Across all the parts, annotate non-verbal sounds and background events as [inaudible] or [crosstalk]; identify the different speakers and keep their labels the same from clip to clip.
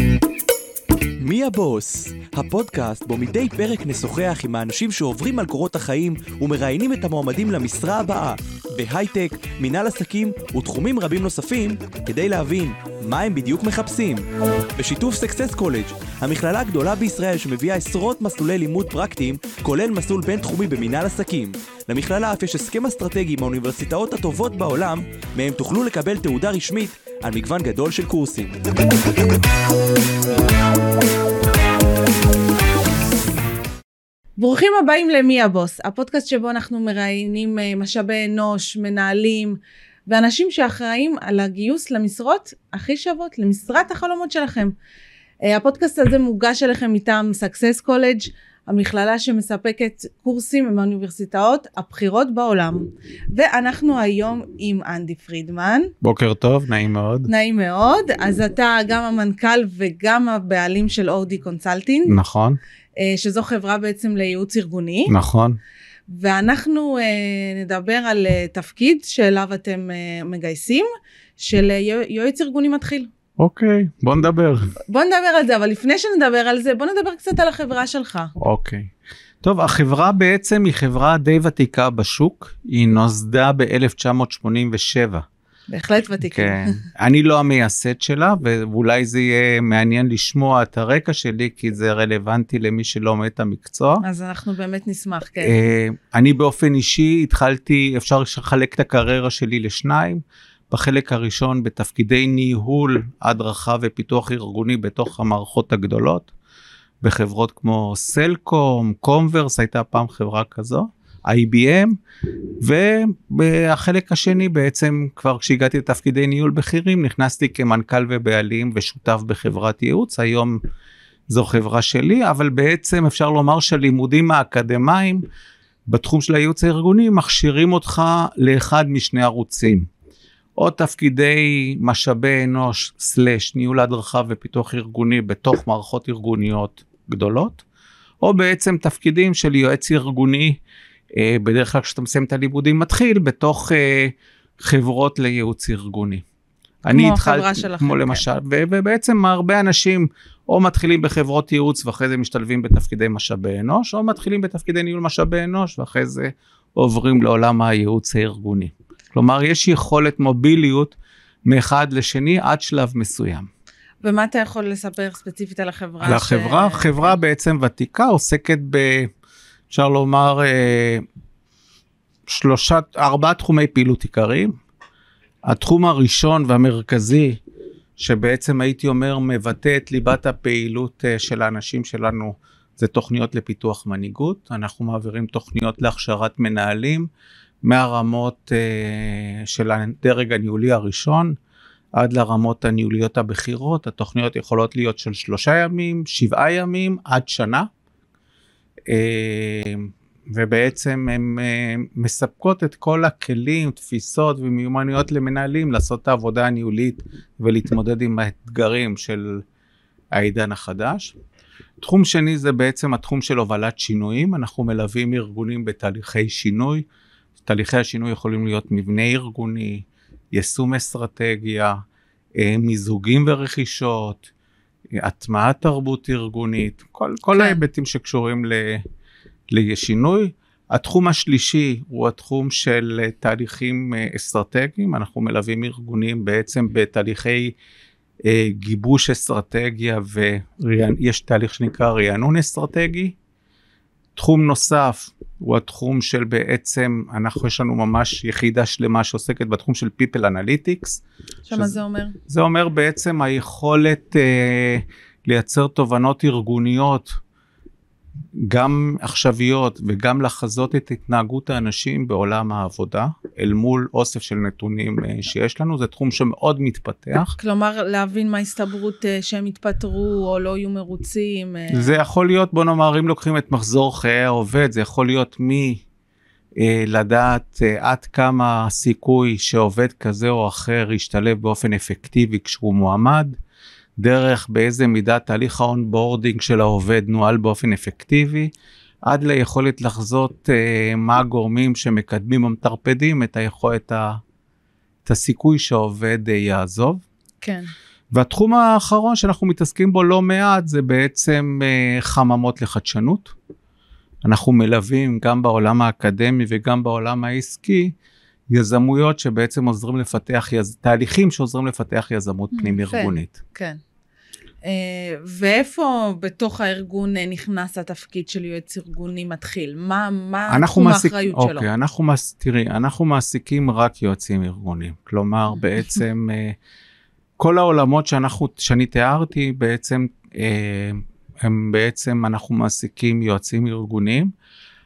Speaker 1: Thank you. הבוס? הפודקאסט בו מדי פרק נשוחח עם האנשים שעוברים על קורות החיים ומראיינים את המועמדים למשרה הבאה בהייטק, מנהל עסקים ותחומים רבים נוספים כדי להבין מה הם בדיוק מחפשים. בשיתוף Success College, המכללה הגדולה בישראל שמביאה עשרות מסלולי לימוד פרקטיים, כולל מסלול בינתחומי במנהל עסקים. למכללה אף יש הסכם אסטרטגי עם האוניברסיטאות הטובות בעולם, מהם תוכלו לקבל תעודה רשמית על מגוון גדול של קורסים.
Speaker 2: ברוכים הבאים למי הבוס, הפודקאסט שבו אנחנו מראיינים אה, משאבי אנוש, מנהלים ואנשים שאחראים על הגיוס למשרות הכי שוות, למשרת החלומות שלכם. אה, הפודקאסט הזה מוגש אליכם מטעם Success College, המכללה שמספקת קורסים עם האוניברסיטאות הבכירות בעולם. ואנחנו היום עם אנדי פרידמן.
Speaker 3: בוקר טוב, נעים מאוד.
Speaker 2: נעים מאוד. אז אתה גם המנכ"ל וגם הבעלים של אורדי Consulting.
Speaker 3: נכון.
Speaker 2: אה, שזו חברה בעצם לייעוץ ארגוני.
Speaker 3: נכון.
Speaker 2: ואנחנו אה, נדבר על אה, תפקיד שאליו אתם מגייסים, של יועץ ארגוני מתחיל.
Speaker 3: אוקיי, בוא נדבר.
Speaker 2: בוא נדבר על זה, אבל לפני שנדבר על זה, בוא נדבר קצת על החברה שלך.
Speaker 3: אוקיי. טוב, החברה בעצם היא חברה די ותיקה בשוק, היא נוסדה ב-1987.
Speaker 2: בהחלט ותיקה.
Speaker 3: כן. [laughs] אני לא המייסד שלה, ואולי זה יהיה מעניין לשמוע את הרקע שלי, כי זה רלוונטי למי שלא את המקצוע.
Speaker 2: אז אנחנו באמת נשמח, כן.
Speaker 3: אה, אני באופן אישי התחלתי, אפשר לחלק את הקריירה שלי לשניים. בחלק הראשון בתפקידי ניהול, הדרכה ופיתוח ארגוני בתוך המערכות הגדולות, בחברות כמו סלקום, קומברס, הייתה פעם חברה כזו. IBM, והחלק השני בעצם כבר כשהגעתי לתפקידי ניהול בכירים נכנסתי כמנכ"ל ובעלים ושותף בחברת ייעוץ, היום זו חברה שלי, אבל בעצם אפשר לומר שהלימודים האקדמיים בתחום של הייעוץ הארגוני מכשירים אותך לאחד משני ערוצים. או תפקידי משאבי אנוש סלש ניהול הדרכה ופיתוח ארגוני בתוך מערכות ארגוניות גדולות, או בעצם תפקידים של יועץ ארגוני אה, בדרך כלל כשאתה מסיים את הלימודים מתחיל בתוך אה, חברות לייעוץ ארגוני.
Speaker 2: החברה שלכם.
Speaker 3: כמו כן. למשל, ו- ובעצם הרבה אנשים או מתחילים בחברות ייעוץ ואחרי זה משתלבים בתפקידי משאבי אנוש, או מתחילים בתפקידי ניהול משאבי אנוש ואחרי זה עוברים לעולם הייעוץ הארגוני. כלומר, יש יכולת מוביליות מאחד לשני עד שלב מסוים.
Speaker 2: ומה אתה יכול לספר ספציפית על החברה?
Speaker 3: על החברה, ש... חברה בעצם ותיקה עוסקת ב... אפשר לומר, אה, שלושה, ארבעה תחומי פעילות עיקריים. התחום הראשון והמרכזי, שבעצם הייתי אומר מבטא את ליבת הפעילות אה, של האנשים שלנו, זה תוכניות לפיתוח מנהיגות. אנחנו מעבירים תוכניות להכשרת מנהלים מהרמות אה, של הדרג הניהולי הראשון עד לרמות הניהוליות הבכירות. התוכניות יכולות להיות של שלושה ימים, שבעה ימים, עד שנה. אה, ובעצם הן אה, מספקות את כל הכלים, תפיסות ומיומנויות למנהלים לעשות את העבודה הניהולית ולהתמודד עם האתגרים של העידן החדש. תחום שני זה בעצם התחום של הובלת שינויים, אנחנו מלווים ארגונים בתהליכי שינוי, תהליכי השינוי יכולים להיות מבנה ארגוני, יישום אסטרטגיה, אה, מיזוגים ורכישות, הטמעת תרבות ארגונית, כל, כל כן. ההיבטים שקשורים ל, לשינוי. התחום השלישי הוא התחום של תהליכים אה, אסטרטגיים, אנחנו מלווים ארגונים בעצם בתהליכי אה, גיבוש אסטרטגיה ויש תהליך שנקרא רענון אסטרטגי. תחום נוסף הוא התחום של בעצם, אנחנו יש לנו ממש יחידה שלמה שעוסקת בתחום של People Analytics.
Speaker 2: שמה זה אומר?
Speaker 3: זה אומר בעצם היכולת אה, לייצר תובנות ארגוניות, גם עכשוויות וגם לחזות את התנהגות האנשים בעולם העבודה, אל מול אוסף של נתונים אה, שיש לנו, זה תחום שמאוד מתפתח.
Speaker 2: כלומר, להבין מה ההסתברות אה, שהם יתפטרו או לא יהיו מרוצים. אה.
Speaker 3: זה יכול להיות, בוא נאמר, אם לוקחים את מחזור חיי העובד, זה יכול להיות מי... לדעת עד כמה הסיכוי שעובד כזה או אחר ישתלב באופן אפקטיבי כשהוא מועמד, דרך באיזה מידה תהליך ה onboarding של העובד נוהל באופן אפקטיבי, עד ליכולת לחזות אה, מה הגורמים שמקדמים או מטרפדים את היכולת, את הסיכוי שהעובד אה, יעזוב.
Speaker 2: כן.
Speaker 3: והתחום האחרון שאנחנו מתעסקים בו לא מעט זה בעצם אה, חממות לחדשנות. אנחנו מלווים גם בעולם האקדמי וגם בעולם העסקי יזמויות שבעצם עוזרים לפתח, יז... תהליכים שעוזרים לפתח יזמות
Speaker 2: Mm,
Speaker 3: פנים. ארגונית.
Speaker 2: כן. אה, ואיפה בתוך הארגון אה, נכנס התפקיד של יועץ ארגוני מתחיל? מה, מה תחום
Speaker 3: מעסיק-
Speaker 2: האחריות
Speaker 3: אוקיי,
Speaker 2: שלו?
Speaker 3: אנחנו מס... תראי, אנחנו מעסיקים רק יועצים ארגוניים. כלומר, [laughs] בעצם אה, כל העולמות שאנחנו, שאני תיארתי, בעצם, הם בעצם, אנחנו מעסיקים יועצים ארגוניים,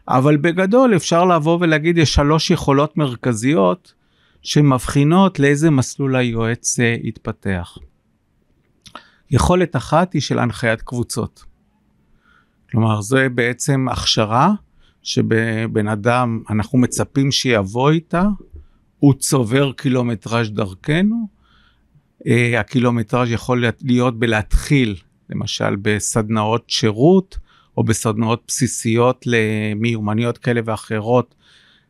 Speaker 3: אבל בגדול אפשר לבוא ולהגיד, יש שלוש יכולות מרכזיות שמבחינות לאיזה מסלול היועץ יתפתח. יכולת אחת היא של הנחיית קבוצות. כלומר, זה בעצם הכשרה שבן אדם, אנחנו מצפים שיבוא איתה, הוא צובר קילומטראז' דרכנו. אה, הקילומטראז' יכול להיות בלהתחיל, למשל בסדנאות שירות, או בסדנאות בסיסיות למיומנויות כאלה ואחרות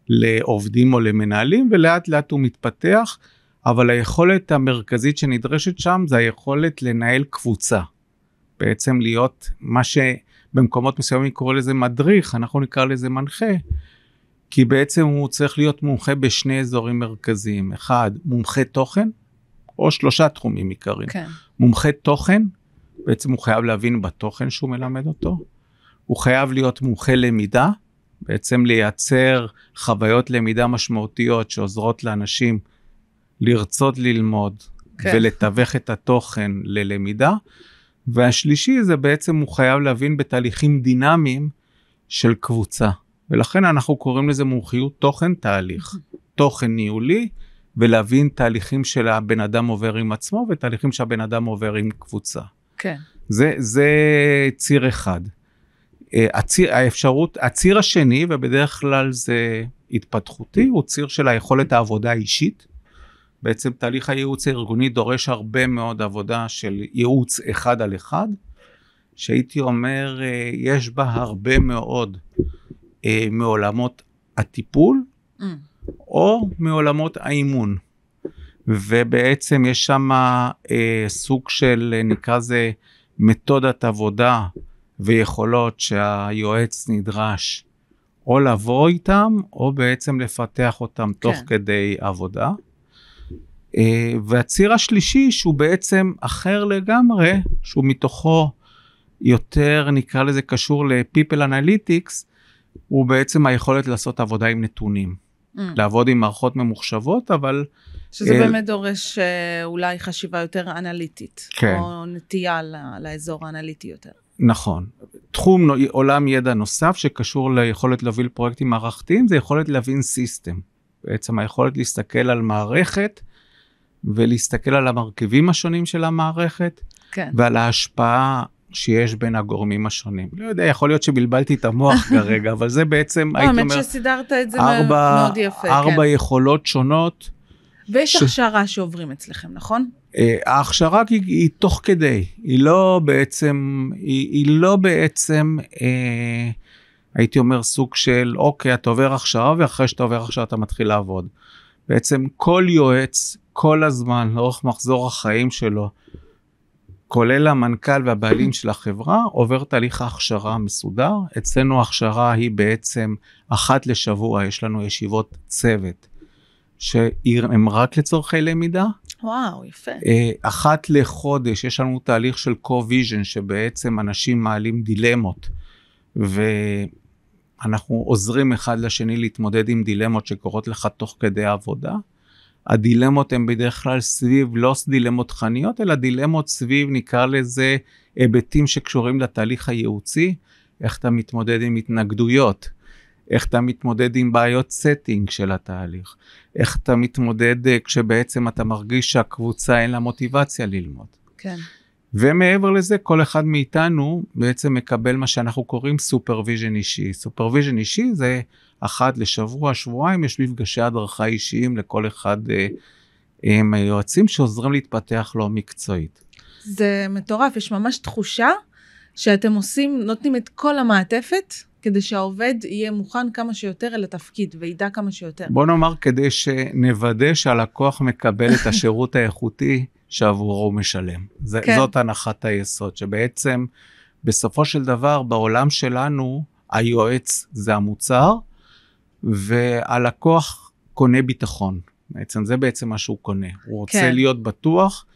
Speaker 3: לעובדים או למנהלים, ולאט לאט הוא מתפתח, אבל היכולת המרכזית שנדרשת שם זה היכולת לנהל קבוצה. בעצם להיות מה ש... במקומות מסוימים קורא לזה מדריך, אנחנו נקרא לזה מנחה, כי בעצם הוא צריך להיות מומחה בשני אזורים מרכזיים. אחד, מומחה תוכן, או שלושה תחומים עיקריים.
Speaker 2: כן.
Speaker 3: מומחה תוכן, בעצם הוא חייב להבין בתוכן שהוא מלמד אותו. הוא חייב להיות מומחה למידה, בעצם לייצר חוויות למידה משמעותיות שעוזרות לאנשים לרצות ללמוד
Speaker 2: כן.
Speaker 3: ולתווך את התוכן ללמידה. והשלישי זה בעצם הוא חייב להבין בתהליכים דינמיים של קבוצה. ולכן אנחנו קוראים לזה מומחיות תוכן תהליך. תוכן ניהולי ולהבין תהליכים של הבן אדם עובר עם עצמו ותהליכים שהבן אדם עובר עם קבוצה.
Speaker 2: כן.
Speaker 3: זה, זה ציר אחד. אה, הציר, האפשרות, הציר השני, ובדרך כלל זה התפתחותי, הוא ציר של היכולת העבודה האישית. בעצם תהליך הייעוץ הארגוני דורש הרבה מאוד עבודה של ייעוץ אחד על אחד, שהייתי אומר, אה, יש בה הרבה מאוד אה, מעולמות הטיפול,
Speaker 2: Mm.
Speaker 3: או מעולמות האימון. ובעצם יש שם אה, סוג של, אה, נקרא לזה, מתודת עבודה ויכולות שהיועץ נדרש או לבוא איתם, או בעצם לפתח אותם כן. תוך כדי עבודה. אה, והציר השלישי, שהוא בעצם אחר לגמרי, שהוא מתוכו יותר, נקרא לזה, קשור ל-People Analytics, הוא בעצם היכולת לעשות עבודה עם נתונים.
Speaker 2: Mm.
Speaker 3: לעבוד עם מערכות ממוחשבות, אבל
Speaker 2: שזה
Speaker 3: אה,
Speaker 2: באמת דורש אה, אולי חשיבה יותר אנליטית.
Speaker 3: כן.
Speaker 2: או נטייה לאזור האנליטי יותר.
Speaker 3: נכון. תחום עולם ידע נוסף שקשור ליכולת להוביל פרויקטים מערכתיים, זה יכולת להבין סיסטם. בעצם היכולת להסתכל על מערכת ולהסתכל על המרכיבים השונים של המערכת
Speaker 2: כן.
Speaker 3: ועל ההשפעה שיש בין הגורמים השונים. לא יודע, יכול להיות שבלבלתי את המוח [laughs] כרגע, אבל זה בעצם,
Speaker 2: לא,
Speaker 3: הייתי
Speaker 2: האמת
Speaker 3: אומר,
Speaker 2: שסידרת את זה
Speaker 3: ארבע,
Speaker 2: מאוד יפה.
Speaker 3: ארבע
Speaker 2: כן.
Speaker 3: יכולות שונות.
Speaker 2: ויש
Speaker 3: ש-
Speaker 2: הכשרה שעוברים אצלכם, נכון?
Speaker 3: אה, ההכשרה היא, היא תוך כדי, היא לא בעצם, היא, היא לא בעצם, אה, הייתי אומר סוג של, אוקיי, אתה עובר הכשרה ואחרי שאתה עובר הכשרה אתה מתחיל לעבוד. בעצם כל יועץ, כל הזמן, לאורך מחזור החיים שלו, כולל המנכ"ל והבעלים של החברה, עובר תהליך ההכשרה מסודר. אצלנו ההכשרה היא בעצם אחת לשבוע, יש לנו ישיבות צוות, שהן רק לצורכי למידה.
Speaker 2: וואו, יפה.
Speaker 3: אה, אחת לחודש יש לנו תהליך של co-vision שבעצם אנשים מעלים דילמות ואנחנו עוזרים אחד לשני להתמודד עם דילמות שקורות לך תוך כדי העבודה. הדילמות הן בדרך כלל סביב לא דילמות תכניות אלא דילמות סביב נקרא לזה היבטים שקשורים לתהליך הייעוצי, איך אתה מתמודד עם התנגדויות, איך אתה מתמודד עם בעיות setting של התהליך, איך אתה מתמודד אה, כשבעצם אתה מרגיש שהקבוצה אין לה מוטיבציה ללמוד.
Speaker 2: כן.
Speaker 3: ומעבר לזה, כל אחד מאיתנו בעצם מקבל מה שאנחנו קוראים supervision אישי. supervision אישי זה אחת לשבוע, שבועיים, יש מפגשי הדרכה אישיים לכל אחד אה, עם היועצים שעוזרים להתפתח לו מקצועית.
Speaker 2: זה מטורף, יש ממש תחושה שאתם עושים, נותנים את כל המעטפת, כדי שהעובד יהיה מוכן כמה שיותר אל התפקיד, וידע כמה שיותר.
Speaker 3: בוא נאמר כדי שנוודא שהלקוח מקבל את השירות [laughs] האיכותי שעבורו הוא משלם. זה,
Speaker 2: כן.
Speaker 3: זאת הנחת היסוד, שבעצם בסופו של דבר בעולם שלנו היועץ זה המוצר, והלקוח קונה ביטחון. בעצם זה בעצם מה שהוא קונה. הוא רוצה
Speaker 2: כן.
Speaker 3: להיות בטוח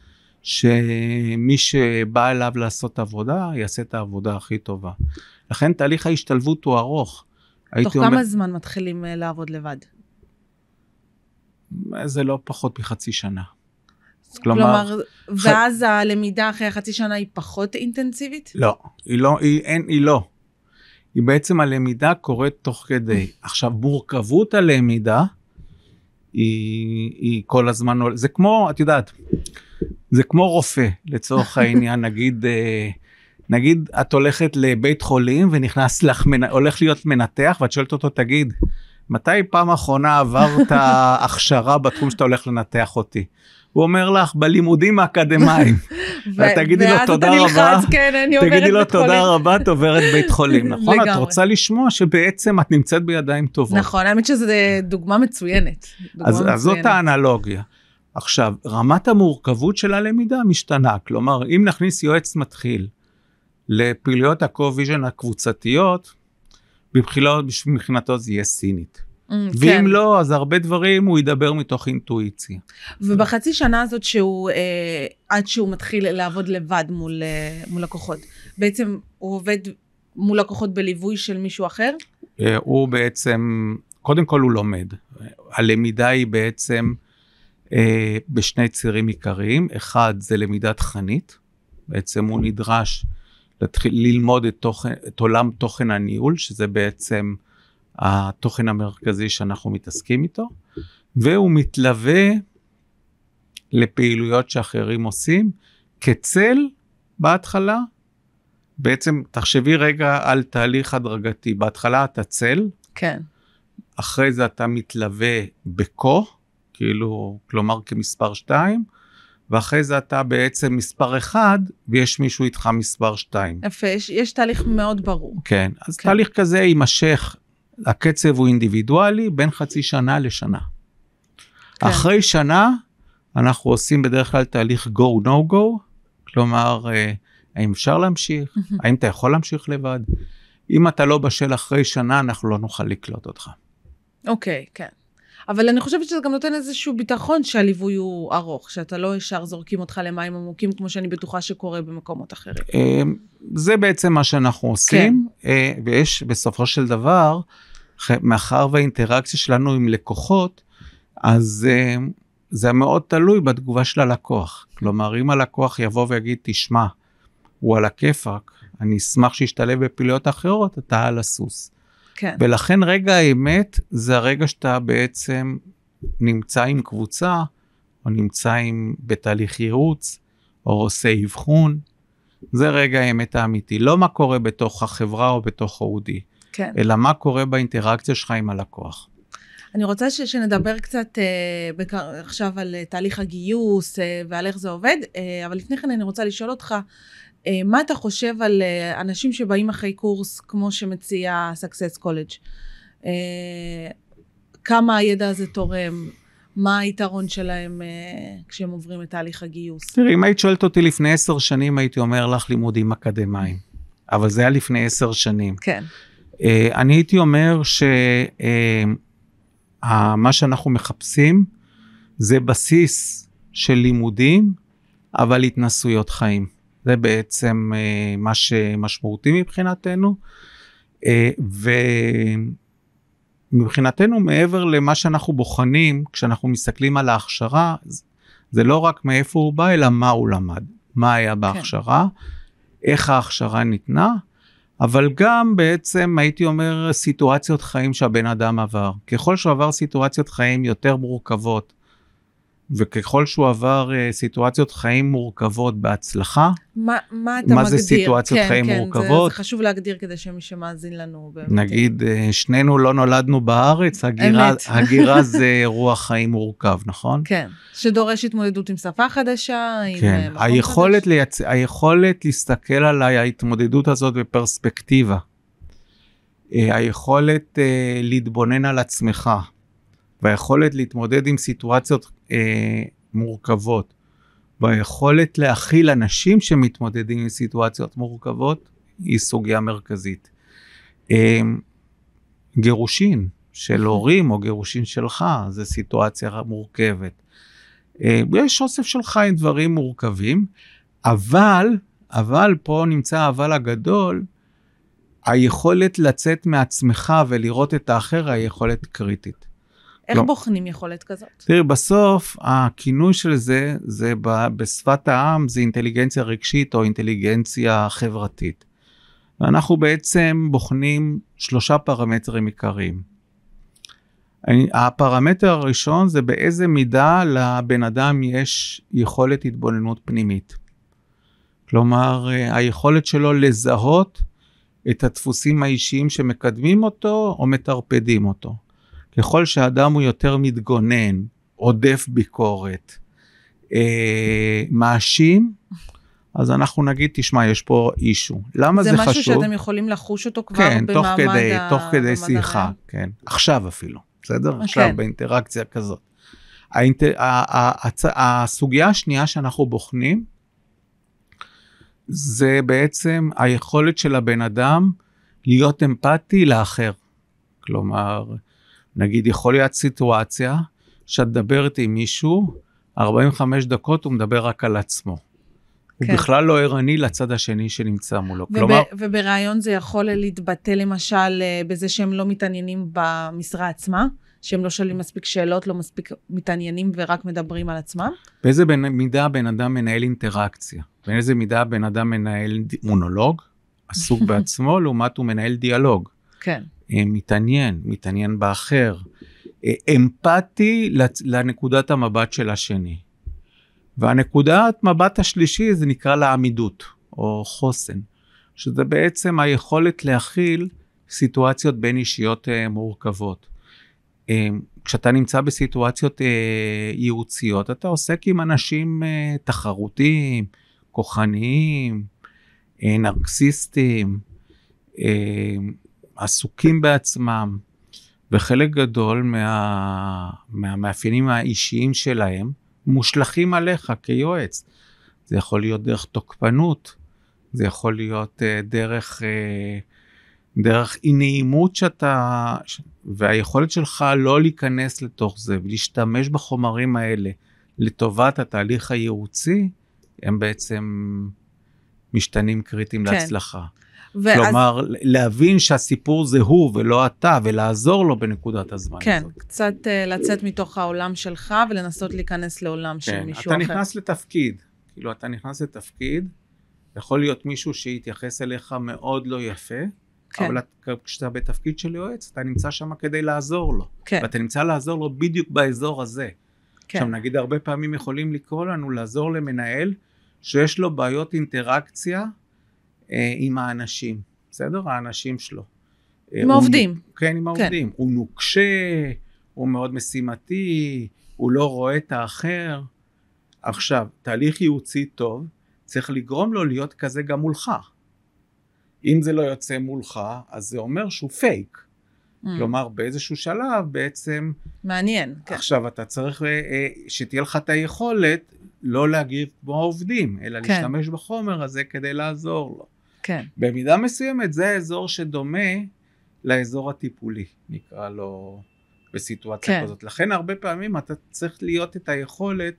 Speaker 3: שמי שבא אליו לעשות עבודה, יעשה את העבודה הכי טובה. לכן תהליך ההשתלבות הוא ארוך.
Speaker 2: תוך כמה זמן מתחילים אה, לעבוד לבד?
Speaker 3: זה לא פחות מחצי שנה.
Speaker 2: כלומר,
Speaker 3: כלומר,
Speaker 2: ואז הלמידה אחרי חצי שנה היא פחות אינטנסיבית?
Speaker 3: לא, היא לא, היא, אין, היא לא. היא בעצם הלמידה קורית תוך כדי. עכשיו, מורכבות הלמידה היא, היא כל הזמן, זה כמו, את יודעת, זה כמו רופא, לצורך [laughs] העניין, נגיד, אה, נגיד את הולכת לבית חולים ונכנס לך, הולך להיות מנתח ואת שואלת אותו, תגיד, מתי פעם אחרונה עברת [laughs] הכשרה בתחום שאתה הולך לנתח אותי? הוא אומר לך, בלימודים האקדמיים. [laughs] תגידי לו, "תודה
Speaker 2: ואז אתה
Speaker 3: רבה".
Speaker 2: נלחץ, כן, אני עוברת
Speaker 3: תגידי לו. תודה רבה, את עוברת בית חולים, [laughs] נכון? את. רוצה לשמוע שבעצם את נמצאת בידיים טובות.
Speaker 2: נכון, האמת שזו דוגמה מצוינת. דוגמה
Speaker 3: אז, אז זאת
Speaker 2: מצוינת.
Speaker 3: האנלוגיה. עכשיו, רמת המורכבות של הלמידה משתנה, כלומר, אם נכניס יועץ מתחיל לפעילויות ה-co-vision הקבוצתיות, מבחינתו זה יהיה סינית.
Speaker 2: Mm,
Speaker 3: ואם
Speaker 2: כן.
Speaker 3: לא, אז הרבה דברים הוא ידבר מתוך אינטואיציה.
Speaker 2: ובחצי שנה הזאת שהוא, אה, עד שהוא מתחיל לעבוד לבד מול, אה, מול לקוחות, בעצם הוא עובד מול לקוחות בליווי של מישהו אחר?
Speaker 3: אה, הוא בעצם, קודם כל הוא לומד. הלמידה היא בעצם אה, בשני צירים עיקריים. אחד זה למידה תכנית, בעצם הוא נדרש להתחיל ללמוד את, תוכן, את עולם תוכן הניהול, שזה בעצם התוכן המרכזי שאנחנו מתעסקים איתו, והוא מתלווה לפעילויות שאחרים עושים כצל בהתחלה. בעצם תחשבי רגע על תהליך הדרגתי, בהתחלה אתה צל,
Speaker 2: כן.
Speaker 3: אחרי זה אתה מתלווה בקו, כאילו, כלומר כמספר 2, ואחרי זה אתה בעצם מספר 1, ויש מישהו איתך מספר 2.
Speaker 2: יפה, יש, יש תהליך מאוד ברור.
Speaker 3: כן, אז.
Speaker 2: כן.
Speaker 3: תהליך כזה יימשך, הקצב הוא אינדיבידואלי, בין חצי שנה לשנה.
Speaker 2: כן.
Speaker 3: כן. אחרי שנה, אנחנו עושים בדרך כלל תהליך go no go, כלומר, אה, האם אפשר להמשיך? האם אתה יכול להמשיך לבד? אם אתה לא בשל אחרי שנה, אנחנו לא נוכל לקלוט אותך.
Speaker 2: אוקיי, כן. אבל אני חושבת שזה גם נותן איזשהו ביטחון שהליווי הוא ארוך, שאתה לא ישר זורקים אותך למים עמוקים, כמו שאני בטוחה שקורה במקומות אחרים.
Speaker 3: אה, זה בעצם מה שאנחנו עושים, אה, ויש בסופו של דבר, מאחר והאינטראקציה שלנו עם לקוחות, אז אה, זה מאוד תלוי בתגובה של הלקוח. כלומר, אם הלקוח יבוא ויגיד, תשמע, הוא על הכיפאק, אני אשמח שישתלב בפעילויות אחרות, אתה על הסוס.
Speaker 2: כן.
Speaker 3: ולכן רגע האמת זה הרגע שאתה בעצם נמצא עם קבוצה, או נמצא עם, בתהליך ייעוץ, או עושה אבחון. זה רגע האמת האמיתי, לא מה קורה בתוך החברה או בתוך אודי,
Speaker 2: כן.
Speaker 3: אלא מה קורה באינטראקציה שלך עם הלקוח.
Speaker 2: אני רוצה ש, שנדבר קצת אה, בק... עכשיו על אה, תהליך הגיוס אה, ועל איך זה עובד, אה, אבל לפני כן אני רוצה לשאול אותך, אה, מה אתה חושב על אה, אנשים שבאים אחרי קורס כמו שמציע Success College? אה, כמה הידע הזה תורם? מה היתרון שלהם אה, כשהם עוברים את תהליך הגיוס?
Speaker 3: תראי, אם היית שואלת אותי לפני עשר שנים, הייתי אומר לך לימודים אקדמיים. אבל זה היה לפני עשר שנים.
Speaker 2: כן,
Speaker 3: אני הייתי אומר שמה שאנחנו מחפשים זה בסיס של לימודים, אבל התנסויות חיים. זה בעצם אה, מה שמשמעותי מבחינתנו. אה, ומבחינתנו, מעבר למה שאנחנו בוחנים, כשאנחנו מסתכלים על ההכשרה, זה לא רק מאיפה הוא בא, אלא מה הוא למד. מה היה בהכשרה, איך ההכשרה ניתנה, אבל גם בעצם הייתי אומר סיטואציות חיים שהבן אדם עבר. ככל שהוא עבר סיטואציות חיים יותר מורכבות, וככל שהוא עבר uh, סיטואציות חיים מורכבות בהצלחה,
Speaker 2: מה, מה אתה
Speaker 3: מה
Speaker 2: מגדיר?
Speaker 3: זה סיטואציות
Speaker 2: כן,
Speaker 3: חיים
Speaker 2: כן,
Speaker 3: מורכבות?
Speaker 2: זה, זה חשוב להגדיר כדי שמי שמאזין לנו באמת...
Speaker 3: נגיד uh, שנינו לא נולדנו בארץ, הגירה. [laughs] הגירה זה אירוע חיים מורכב, נכון?
Speaker 2: כן, שדורש התמודדות עם שפה חדשה, עם
Speaker 3: כן,
Speaker 2: אה, מקום
Speaker 3: היכולת,
Speaker 2: חדש.
Speaker 3: לייצ... היכולת להסתכל על ההתמודדות הזאת בפרספקטיבה, אה, היכולת אה, להתבונן על עצמך, והיכולת להתמודד עם סיטואציות אה, מורכבות ביכולת להכיל אנשים שמתמודדים עם סיטואציות מורכבות, היא סוגיה מרכזית. אמ, גירושין של הורים או גירושין שלך, זה סיטואציה מורכבת. אמ, יש אוסף שלך עם דברים מורכבים, אבל, אבל פה נמצא האבל הגדול, היכולת לצאת מעצמך ולראות את האחר, היכולת קריטית.
Speaker 2: איך
Speaker 3: לא.
Speaker 2: בוחנים יכולת כזאת?
Speaker 3: תראי, בסוף הכינוי של זה, זה ב- בשפת העם, זה אינטליגנציה רגשית או אינטליגנציה חברתית. ואנחנו בעצם בוחנים שלושה פרמטרים עיקריים. הפרמטר הראשון זה באיזה מידה לבן אדם יש יכולת התבוננות פנימית. כלומר, אה, היכולת שלו לזהות את הדפוסים האישיים שמקדמים אותו או מטרפדים אותו. ככל שאדם הוא יותר מתגונן, עודף ביקורת, אה, מאשים, אז אנחנו נגיד, תשמע, יש פה אישו. למה זה,
Speaker 2: זה
Speaker 3: חשוב?
Speaker 2: משהו שאתם יכולים לחוש אותו כבר
Speaker 3: כן, תוך
Speaker 2: במעמד
Speaker 3: כדי,
Speaker 2: ה...
Speaker 3: תוך כדי שיחה,
Speaker 2: הרעיון?
Speaker 3: כן. עכשיו אפילו, בסדר?
Speaker 2: כן.
Speaker 3: עכשיו באינטראקציה כזאת. האינט... הצ... הסוגיה השנייה שאנחנו בוחנים, זה בעצם היכולת של הבן אדם להיות אמפתי לאחר. כלומר, נגיד יכול להיות סיטואציה שאת מדברת עם מישהו, 45 דקות הוא מדבר רק על עצמו. הוא
Speaker 2: כן.
Speaker 3: בכלל לא ערני לצד השני שנמצא מולו.
Speaker 2: וב,
Speaker 3: כלומר,
Speaker 2: וברעיון זה יכול להתבטא למשל אה, בזה שהם לא מתעניינים במשרה עצמה, שהם לא שואלים מספיק שאלות, לא מספיק מתעניינים ורק מדברים על עצמם.
Speaker 3: באיזה בן- מידה הבן אדם מנהל אינטראקציה? באיזה מידה הבן אדם מנהל מונולוג, עסוק [laughs] בעצמו, לעומת הוא מנהל דיאלוג.
Speaker 2: כן,
Speaker 3: מתעניין, מתעניין באחר. אה, אמפתי לנקודת המבט של השני. והנקודת מבט השלישי זה נקרא לה עמידות, או חוסן, שזה בעצם היכולת להכיל סיטואציות בין אישיות אה, מורכבות. אה, כשאתה נמצא בסיטואציות אה, ייעוציות, אתה עוסק עם אנשים אה, תחרותיים, כוחניים, אה, נרקסיסטים, אה, עסוקים בעצמם, וחלק גדול מה, מהמאפיינים האישיים שלהם מושלכים עליך כיועץ. זה יכול להיות דרך תוקפנות, זה יכול להיות אה, דרך, אה, דרך אי נעימות שאתה, והיכולת שלך לא להיכנס לתוך זה ולהשתמש בחומרים האלה לטובת התהליך הייעוצי, הם בעצם משתנים קריטיים
Speaker 2: כן.
Speaker 3: להצלחה.
Speaker 2: ואז,
Speaker 3: כלומר, להבין שהסיפור זה הוא ולא אתה, ולעזור לו בנקודת הזמן
Speaker 2: כן,
Speaker 3: הזאת.
Speaker 2: קצת uh, לצאת מתוך העולם שלך ולנסות להיכנס לעולם של
Speaker 3: כן,
Speaker 2: מישהו
Speaker 3: אתה
Speaker 2: אחר.
Speaker 3: נכנס לתפקיד, כאילו אתה נכנס לתפקיד, יכול להיות מישהו שיתייחס אליך מאוד לא יפה,
Speaker 2: כן,
Speaker 3: אבל את- כשאתה בתפקיד של יועץ, אתה נמצא שם כדי לעזור לו,
Speaker 2: כן,
Speaker 3: ואתה נמצא לעזור לו בדיוק באזור הזה.
Speaker 2: כן,
Speaker 3: עכשיו נגיד הרבה פעמים יכולים לקרוא לנו לעזור למנהל שיש לו בעיות אינטראקציה עם האנשים, בסדר? האנשים שלו. אה,
Speaker 2: עם
Speaker 3: הוא-
Speaker 2: העובדים.
Speaker 3: כן, עם העובדים. הוא נוקשה, הוא מאוד משימתי, הוא לא רואה את האחר. עכשיו, תהליך ייעוצי טוב צריך לגרום לו להיות כזה גם מולך. אם זה לא יוצא מולך, אז זה אומר שהוא פייק.
Speaker 2: Mm,
Speaker 3: כלומר, באיזשהו שלב בעצם
Speaker 2: מעניין, כן,
Speaker 3: עכשיו אתה צריך אה, אה, שתהיה לך את היכולת לא להגיב כמו העובדים, אלא
Speaker 2: כן.
Speaker 3: להשתמש בחומר הזה כדי לעזור לו.
Speaker 2: כן,
Speaker 3: במידה מסוימת זה האזור שדומה לאזור הטיפולי, נקרא לו בסיטואציה
Speaker 2: כן.
Speaker 3: כזאת. לכן הרבה פעמים אתה צריך להיות את היכולת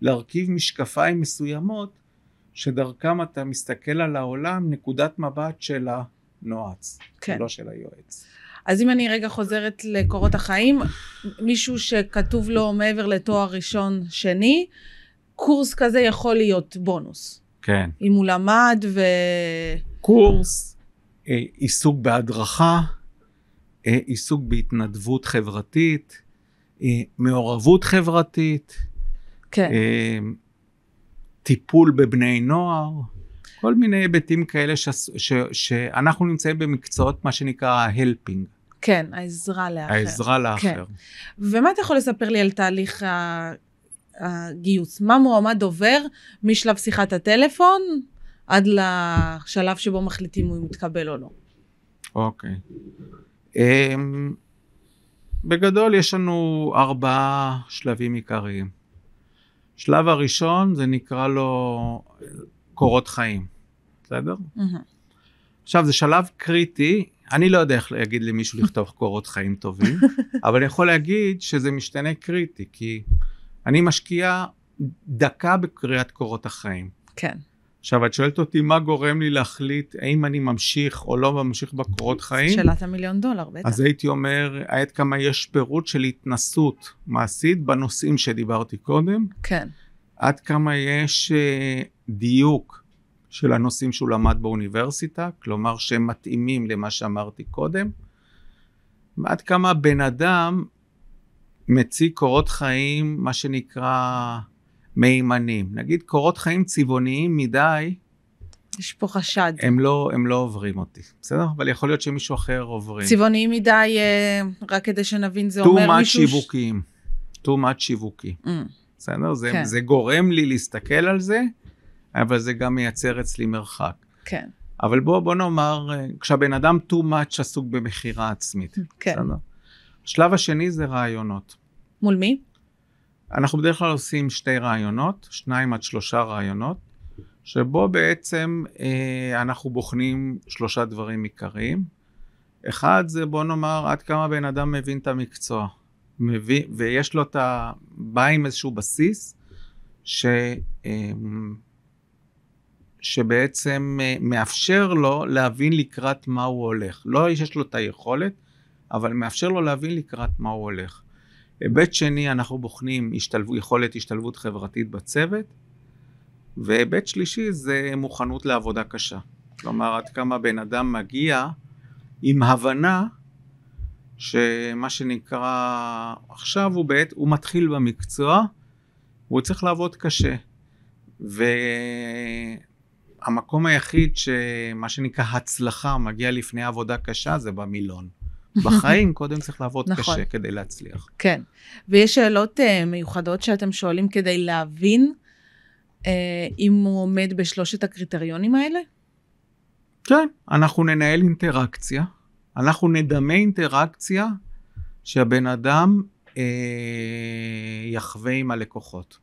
Speaker 3: להרכיב משקפיים מסוימות, שדרכם אתה מסתכל על העולם נקודת מבט של הנועץ,
Speaker 2: כן.
Speaker 3: לא של היועץ.
Speaker 2: אז אם אני רגע חוזרת לקורות החיים, מישהו שכתוב לו מעבר לתואר ראשון שני, קורס כזה יכול להיות בונוס.
Speaker 3: כן.
Speaker 2: אם הוא למד ו...
Speaker 3: קורס, אה, עיסוק בהדרכה, אה, עיסוק בהתנדבות חברתית, אה, מעורבות חברתית,
Speaker 2: כן,
Speaker 3: אה, טיפול בבני נוער, כל מיני היבטים כאלה ש, ש, שאנחנו נמצאים במקצועות מה שנקרא ההלפינג,
Speaker 2: כן, העזרה לאחר.
Speaker 3: העזרה לאחר.
Speaker 2: ומה אתה יכול לספר לי על תהליך ה- הגיוס? מה מועמד עובר משלב שיחת הטלפון עד לשלב שבו מחליטים אם הוא מתקבל או לא?
Speaker 3: אוקיי. אמ, בגדול יש לנו ארבעה שלבים עיקריים. שלב הראשון זה נקרא לו קורות חיים, בסדר?
Speaker 2: מהמם.
Speaker 3: עכשיו זה שלב קריטי, אני לא יודע איך להגיד למישהו לכתוב קורות חיים טובים, [laughs] אבל אני יכול להגיד שזה משתנה קריטי, כי אני משקיע דקה בקריאת קורות החיים.
Speaker 2: כן.
Speaker 3: עכשיו את שואלת אותי מה גורם לי להחליט האם אני ממשיך או לא ממשיך בקורות חיים?
Speaker 2: שאלת המיליון דולר, בטח.
Speaker 3: אז הייתי אומר עד כמה יש פירוט של התנסות מעשית בנושאים שדיברתי קודם,
Speaker 2: כן.
Speaker 3: עד כמה יש אה, דיוק של הנושאים שהוא למד באוניברסיטה, כלומר שהם מתאימים למה שאמרתי קודם, ועד כמה בן אדם מציג קורות חיים, מה שנקרא מהימנים. נגיד קורות חיים צבעוניים מדי,
Speaker 2: יש פה חשד.
Speaker 3: הם לא, הם לא עוברים אותי, בסדר? אבל יכול להיות שמישהו אחר עוברים.
Speaker 2: צבעוניים מדי, אה, רק כדי שנבין, זה
Speaker 3: too
Speaker 2: אומר
Speaker 3: much
Speaker 2: מישהו... ש-
Speaker 3: שיווקיים. too much שיווקי.
Speaker 2: Mm,
Speaker 3: בסדר? זה,
Speaker 2: כן.
Speaker 3: זה גורם לי להסתכל על זה, אבל זה גם מייצר אצלי מרחק.
Speaker 2: כן,
Speaker 3: אבל בוא, בוא נאמר, אה, כשהבן אדם too much עסוק במכירה עצמית.
Speaker 2: כן.
Speaker 3: בסדר? השלב השני זה רעיונות.
Speaker 2: מול מי?
Speaker 3: אנחנו בדרך כלל עושים שתי רעיונות, שניים עד שלושה רעיונות, שבו בעצם אה, אנחנו בוחנים שלושה דברים עיקריים. אחד זה בוא נאמר עד כמה בן אדם מבין את המקצוע, מבין, ויש לו את ה... בא עם איזשהו בסיס, ש, אה, שבעצם אה, מאפשר לו להבין לקראת מה הוא הולך. לא שיש לו את היכולת, אבל מאפשר לו להבין לקראת מה הוא הולך. היבט שני, אנחנו בוחנים השתלב... יכולת השתלבות חברתית בצוות, והיבט שלישי זה מוכנות לעבודה קשה. כלומר, עד כמה בן אדם מגיע עם הבנה שמה שנקרא, עכשיו הוא בעת, הוא מתחיל במקצוע, והוא צריך לעבוד קשה. והמקום היחיד שמה שנקרא הצלחה מגיע לפני עבודה קשה זה במילון. בחיים קודם צריך לעבוד
Speaker 2: נכון.
Speaker 3: קשה כדי להצליח.
Speaker 2: כן. ויש שאלות uh, מיוחדות שאתם שואלים כדי להבין uh, אם הוא עומד בשלושת הקריטריונים האלה?
Speaker 3: כן, אנחנו ננהל אינטראקציה, אנחנו נדמה אינטראקציה שהבן אדם אה, יחווה עם הלקוחות.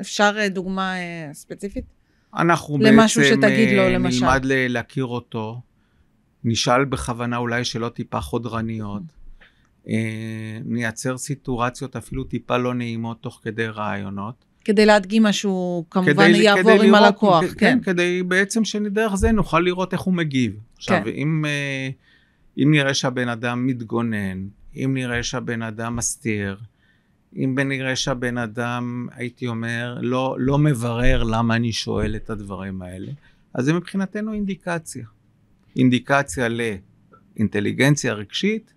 Speaker 2: אפשר uh, דוגמה uh, ספציפית?
Speaker 3: אנחנו
Speaker 2: למשהו
Speaker 3: בעצם
Speaker 2: שתגיד לו, למשל.
Speaker 3: נלמד להכיר אותו, נשאל בכוונה אולי שאלות טיפה חודרניות, אה, נייצר סיטואציות אפילו טיפה לא נעימות תוך כדי רעיונות.
Speaker 2: כדי להדגים משהו, כמובן
Speaker 3: כדי-
Speaker 2: יעבור
Speaker 3: כדי
Speaker 2: עם
Speaker 3: לראות-
Speaker 2: הלקוח,
Speaker 3: כ-
Speaker 2: כן.
Speaker 3: כדי בעצם שדרך זה נוכל לראות איך הוא מגיב. עכשיו,
Speaker 2: כן.
Speaker 3: אם, אה, אם נראה שהבן אדם מתגונן, אם נראה שהבן אדם מסתיר, אם נראה שהבן אדם, הייתי אומר, לא, לא מברר למה אני שואל את הדברים האלה, אז זה מבחינתנו אינדיקציה. אינדיקציה לאינטליגנציה רגשית,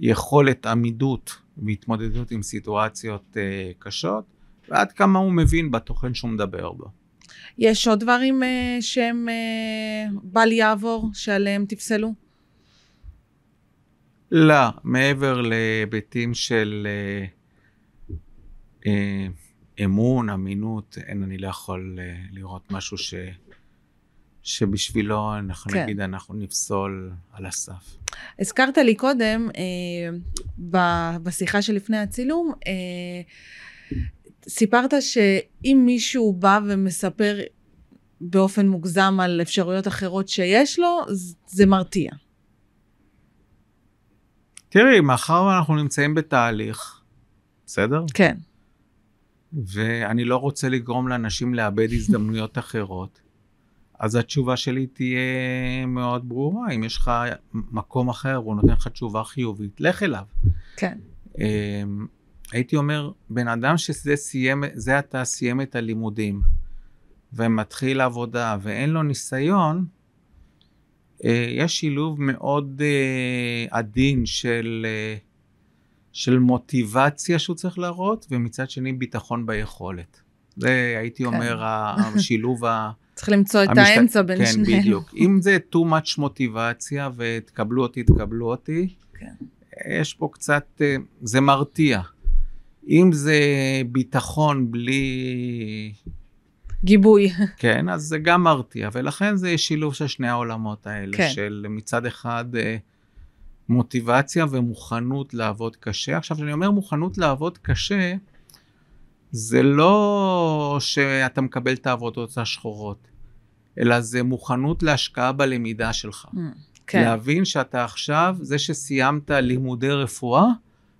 Speaker 3: יכולת עמידות והתמודדות עם סיטואציות אה, קשות, ועד כמה הוא מבין בתוכן שהוא מדבר בו.
Speaker 2: יש עוד דברים uh, שהם uh, בל יעבור, שעליהם תפסלו?
Speaker 3: לא, מעבר להיבטים של אה, אה, אמון, אמינות, אין, אני לא יכול אה, לראות משהו ש, שבשבילו אנחנו
Speaker 2: כן.
Speaker 3: נגיד אנחנו נפסול על הסף.
Speaker 2: הזכרת לי קודם, אה, בשיחה שלפני הצילום, אה, סיפרת שאם מישהו בא ומספר באופן מוגזם על אפשרויות אחרות שיש לו, זה מרתיע.
Speaker 3: תראי, מאחר ואנחנו נמצאים בתהליך, בסדר?
Speaker 2: כן,
Speaker 3: ואני לא רוצה לגרום לאנשים לאבד הזדמנויות אחרות, אז התשובה שלי תהיה מאוד ברורה. אם יש לך מקום אחר והוא נותן לך תשובה חיובית, לך אליו.
Speaker 2: כן,
Speaker 3: אמ, הייתי אומר, בן אדם שזה סיים, זה עתה סיים את הלימודים ומתחיל עבודה ואין לו ניסיון, אה, יש שילוב מאוד אה, עדין של, אה, של מוטיבציה שהוא צריך להראות, ומצד שני ביטחון ביכולת. זה הייתי
Speaker 2: כן.
Speaker 3: אומר [laughs] השילוב ה...
Speaker 2: צריך למצוא את
Speaker 3: המשת-
Speaker 2: האמצע בין
Speaker 3: כן,
Speaker 2: שניהם.
Speaker 3: בדיוק. אם זה too much מוטיבציה ותקבלו אותי, תקבלו אותי,
Speaker 2: כן.
Speaker 3: יש פה קצת, אה, זה מרתיע. אם זה ביטחון בלי,
Speaker 2: גיבוי.
Speaker 3: כן, אז זה גם מרתיע, ולכן זה שילוב של שני העולמות האלה,
Speaker 2: כן.
Speaker 3: של מצד אחד אה, מוטיבציה ומוכנות לעבוד קשה. עכשיו, כשאני אומר מוכנות לעבוד קשה, זה לא שאתה מקבל את העבודות השחורות, אלא זה מוכנות להשקעה בלמידה שלך.
Speaker 2: Mm, כן,
Speaker 3: להבין שאתה עכשיו, זה שסיימת לימודי רפואה,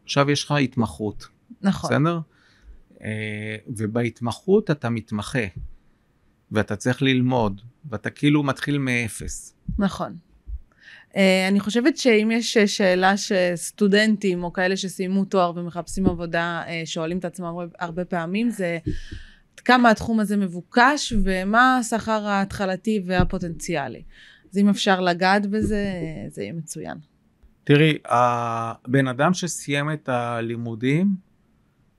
Speaker 3: עכשיו יש לך התמחות,
Speaker 2: נכון.
Speaker 3: בסדר? אה, ובהתמחות אתה מתמחה, ואתה צריך ללמוד, ואתה כאילו מתחיל מאפס.
Speaker 2: נכון. Uh, אני חושבת שאם יש אה, שאלה שסטודנטים או כאלה שסיימו תואר ומחפשים עבודה uh, שואלים את עצמם הרבה, פעמים זה כמה התחום הזה מבוקש ומה השכר ההתחלתי והפוטנציאלי. אז אם אפשר לגעת בזה, זה יהיה מצוין.
Speaker 3: תראי, הבן אדם שסיים את הלימודים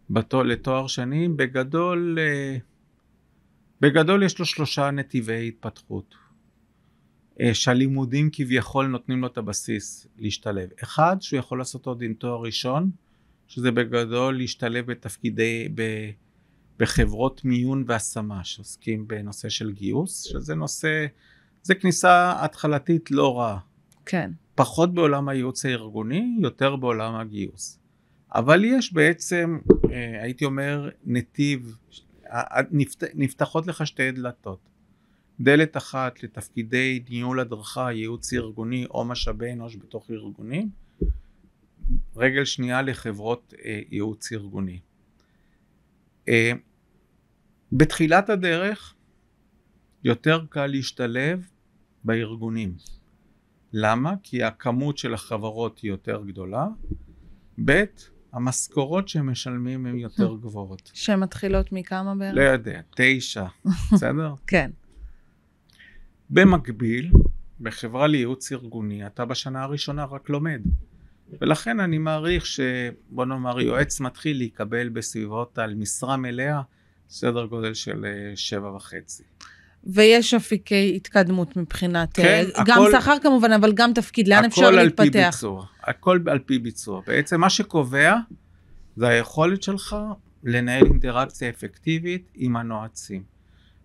Speaker 3: בתו, לתואר שני, בגדול, בגדול יש לו שלושה נתיבי התפתחות. אה, שהלימודים כביכול נותנים לו את הבסיס להשתלב. אחד, שהוא יכול לעשות עוד עם תואר ראשון, שזה בגדול להשתלב בתפקידי, ב, בחברות מיון והשמה שעוסקים בנושא של גיוס, שזה נושא, זה כניסה התחלתית לא רעה.
Speaker 2: כן,
Speaker 3: פחות בעולם הייעוץ הארגוני, יותר בעולם הגיוס. אבל יש בעצם, אה, הייתי אומר, נתיב, נפת, נפתחות לך שתי דלתות. דלת אחת לתפקידי ניהול הדרכה, ייעוץ ארגוני או משאבי אנוש בתוך ארגונים, רגל שנייה לחברות אה, ייעוץ ארגוני. אה, בתחילת הדרך יותר קל להשתלב בארגונים. למה? כי הכמות של החברות היא יותר גדולה. ב', המשכורות שהם משלמים הן יותר [laughs] גבוהות.
Speaker 2: שמתחילות מכמה בערך?
Speaker 3: לא יודע, תשע, בסדר? [laughs]
Speaker 2: כן,
Speaker 3: במקביל, בחברה לייעוץ ארגוני, אתה בשנה הראשונה רק לומד. ולכן אני מעריך שבוא נאמר יועץ מתחיל להיקבל בסביבות על משרה מלאה סדר גודל של אה, שבע וחצי.
Speaker 2: ויש אפיקי התקדמות מבחינת,
Speaker 3: כן,
Speaker 2: אה, גם
Speaker 3: הכל-
Speaker 2: שכר כמובן, אבל גם תפקיד, לאן אפשר
Speaker 3: הכל על פי
Speaker 2: להתפתח?
Speaker 3: ביצוע. הכל על פי ביצוע. בעצם מה שקובע זה היכולת שלך לנהל אינטראקציה אפקטיבית עם הנועצים.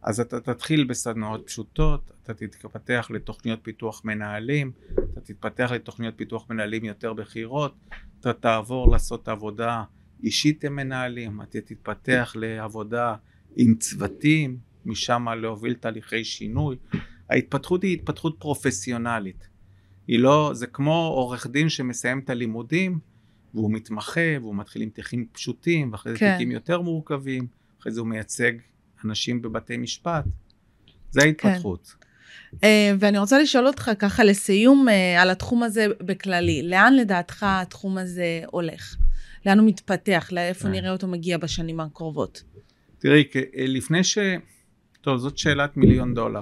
Speaker 3: אז אתה תתחיל בסדנאות פשוטות, אתה תתפתח לתוכניות פיתוח מנהלים, אתה תתפתח לתוכניות פיתוח מנהלים יותר בכירות, אתה תעבור לעשות עבודה אישית עם מנהלים, אתה תתפתח לעבודה עם צוותים, משם להוביל תהליכי שינוי. ההתפתחות היא התפתחות פרופסיונלית. היא לא, זה כמו עורך דין שמסיים את הלימודים והוא מתמחה והוא מתחיל עם תיקים פשוטים ואחרי זה
Speaker 2: כן.
Speaker 3: תיקים יותר מורכבים, אחרי זה הוא מייצג אנשים בבתי משפט. זה ההתפתחות.
Speaker 2: אה, ואני רוצה לשאול אותך ככה לסיום אה, על התחום הזה בכללי. לאן לדעתך התחום הזה הולך? לאן הוא מתפתח? לאיפה
Speaker 3: אה.
Speaker 2: נראה אותו מגיע בשנים הקרובות?
Speaker 3: תראי, לפני ש... טוב, זאת שאלת מיליון דולר.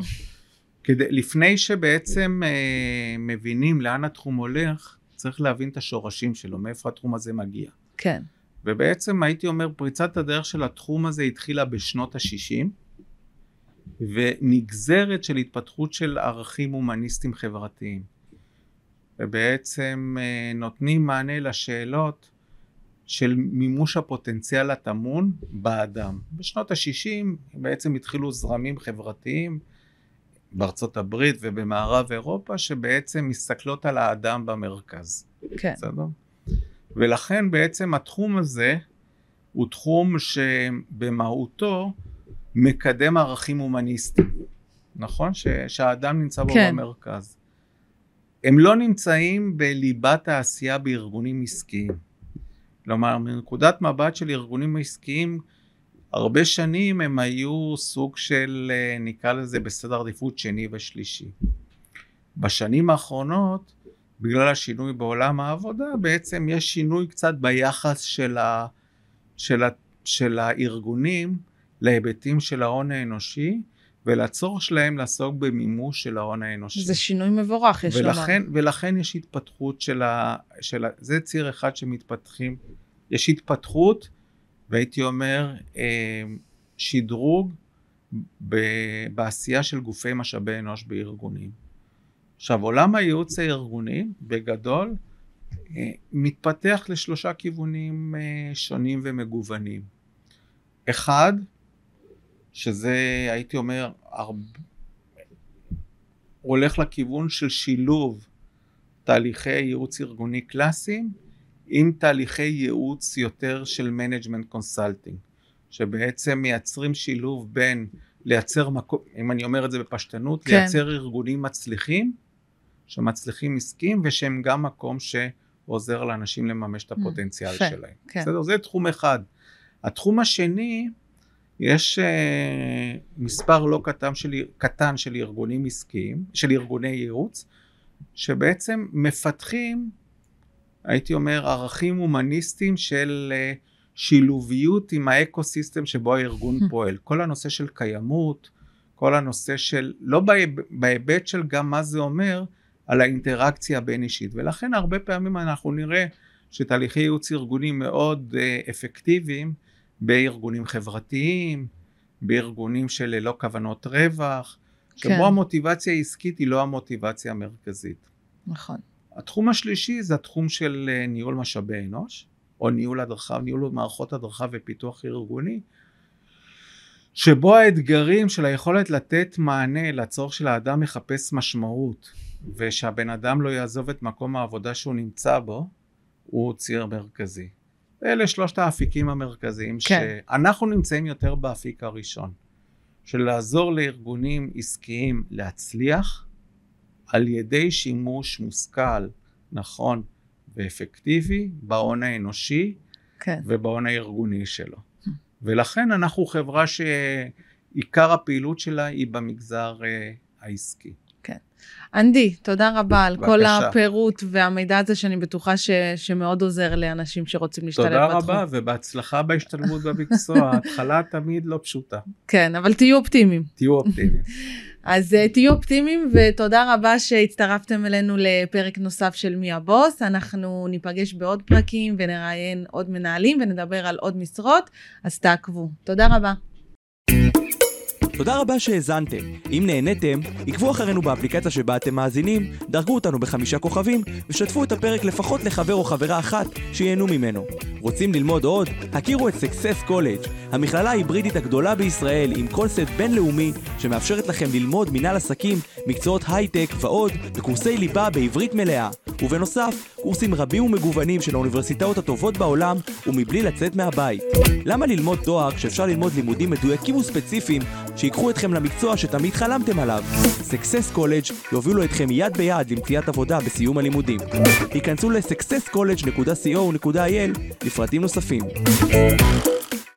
Speaker 3: כדי, לפני שבעצם אה, מבינים לאן התחום הולך, צריך להבין את השורשים שלו, מאיפה התחום הזה מגיע.
Speaker 2: כן,
Speaker 3: ובעצם הייתי אומר, פריצת הדרך של התחום הזה התחילה בשנות ה-60, ונגזרת של התפתחות של ערכים הומניסטיים חברתיים. ובעצם אה, נותנים מענה לשאלות של מימוש הפוטנציאל הטמון באדם. בשנות ה-60 בעצם התחילו זרמים חברתיים בארצות הברית ובמערב אירופה שבעצם מסתכלות על האדם במרכז.
Speaker 2: כן,
Speaker 3: בסדר? ולכן בעצם התחום הזה הוא תחום שבמהותו מקדם ערכים הומניסטיים, נכון? ש, שהאדם נמצא בו
Speaker 2: כן.
Speaker 3: במרכז. הם לא נמצאים בליבת העשייה בארגונים עסקיים. כלומר, מנקודת מבט של ארגונים עסקיים, הרבה שנים הם היו סוג של, אה, נקרא לזה, בסדר עדיפות שני ושלישי. בשנים האחרונות, בגלל השינוי בעולם העבודה, בעצם יש שינוי קצת ביחס של, ה, של, ה, של הארגונים להיבטים של ההון האנושי ולצורך שלהם לעסוק במימוש של ההון האנושי.
Speaker 2: זה שינוי מבורך, יש לומר.
Speaker 3: ולכן, ולכן יש התפתחות של ה, של ה... זה ציר אחד שמתפתחים. יש התפתחות, והייתי אומר, אה, שדרוג ב, בעשייה של גופי משאבי אנוש בארגונים. עכשיו, עולם הייעוץ הארגוני, בגדול, אה, מתפתח לשלושה כיוונים אה, שונים ומגוונים. אחד, שזה, הייתי אומר, הרבה... הולך לכיוון של שילוב תהליכי ייעוץ ארגוני קלאסיים עם תהליכי ייעוץ יותר של management consulting, שבעצם מייצרים שילוב בין לייצר מקום, אם אני אומר את זה בפשטנות,
Speaker 2: כן.
Speaker 3: לייצר ארגונים מצליחים, שמצליחים עסקיים ושהם גם מקום שעוזר לאנשים לממש את הפוטנציאל
Speaker 2: יפה,
Speaker 3: שלהם.
Speaker 2: כן.
Speaker 3: בסדר? זה תחום אחד. התחום השני, יש uh, מספר לא קטן של, קטן של ארגונים עסקיים, של ארגוני ייעוץ, שבעצם מפתחים, הייתי אומר, ערכים הומניסטיים של uh, שילוביות עם האקו-סיסטם שבו הארגון [laughs] פועל. כל הנושא של קיימות, כל הנושא של, לא בהיב- בהיבט של גם מה זה אומר, על האינטראקציה הבין אישית. ולכן הרבה פעמים אנחנו נראה שתהליכי ייעוץ ארגוני מאוד uh, אפקטיביים בארגונים חברתיים, בארגונים של ללא כוונות רווח, שבו
Speaker 2: כן.
Speaker 3: המוטיבציה העסקית היא לא המוטיבציה המרכזית.
Speaker 2: נכון.
Speaker 3: התחום השלישי זה התחום של אה, ניהול משאבי אנוש, או ניהול הדרכה, ניהול מערכות הדרכה ופיתוח ארגוני, שבו האתגרים של היכולת לתת מענה לצורך של האדם מחפש משמעות, ושהבן אדם לא יעזוב את מקום העבודה שהוא נמצא בו, הוא ציר מרכזי. אלה שלושת האפיקים המרכזיים
Speaker 2: כן.
Speaker 3: שאנחנו נמצאים יותר באפיק הראשון, של לעזור לארגונים עסקיים להצליח על ידי שימוש מושכל, נכון ואפקטיבי בהון האנושי
Speaker 2: כן.
Speaker 3: ובהון הארגוני שלו. ולכן אנחנו חברה שעיקר הפעילות שלה היא במגזר אה, העסקי.
Speaker 2: אנדי, תודה רבה על כל
Speaker 3: בבקשה.
Speaker 2: הפירוט והמידע הזה שאני בטוחה ש, שמאוד עוזר לאנשים שרוצים להשתלב
Speaker 3: תודה
Speaker 2: בתחום.
Speaker 3: רבה ובהצלחה בהשתלבות במקצוע, [laughs] ההתחלה תמיד לא פשוטה.
Speaker 2: כן, אבל תהיו אופטימיים.
Speaker 3: תהיו אופטימיים. [laughs]
Speaker 2: אז uh, תהיו אופטימיים ותודה רבה שהצטרפתם אלינו לפרק נוסף של מי הבוס. אנחנו ניפגש בעוד פרקים ונראיין עוד מנהלים ונדבר על עוד משרות, אז תעקבו. תודה רבה.
Speaker 1: תודה רבה שהאזנתם. אם נהניתם, עקבו אחרינו באפליקציה שבה אתם מאזינים, דרגו אותנו בחמישה כוכבים, ושתפו את הפרק לפחות לחבר או חברה אחת שיהנו ממנו. רוצים ללמוד עוד? הכירו את Success College, המכללה ההיברידית הגדולה בישראל עם קונספט בינלאומי שמאפשרת לכם ללמוד מנהל עסקים, מקצועות הייטק ועוד בקורסי ליבה בעברית מלאה. ובנוסף, קורסים רבים ומגוונים של האוניברסיטאות הטובות בעולם ומבלי לצאת מהבית. למה ללמוד תואר כשאפשר ללמוד לימודים מדויקים וספציפיים שיקחו אתכם למקצוע שתמיד חלמתם עליו? Success College יובילו אתכם יד ביד למציאת עבודה בסיום הלימודים. היכנסו ל-successcollege.co.il לפרטים נוספים.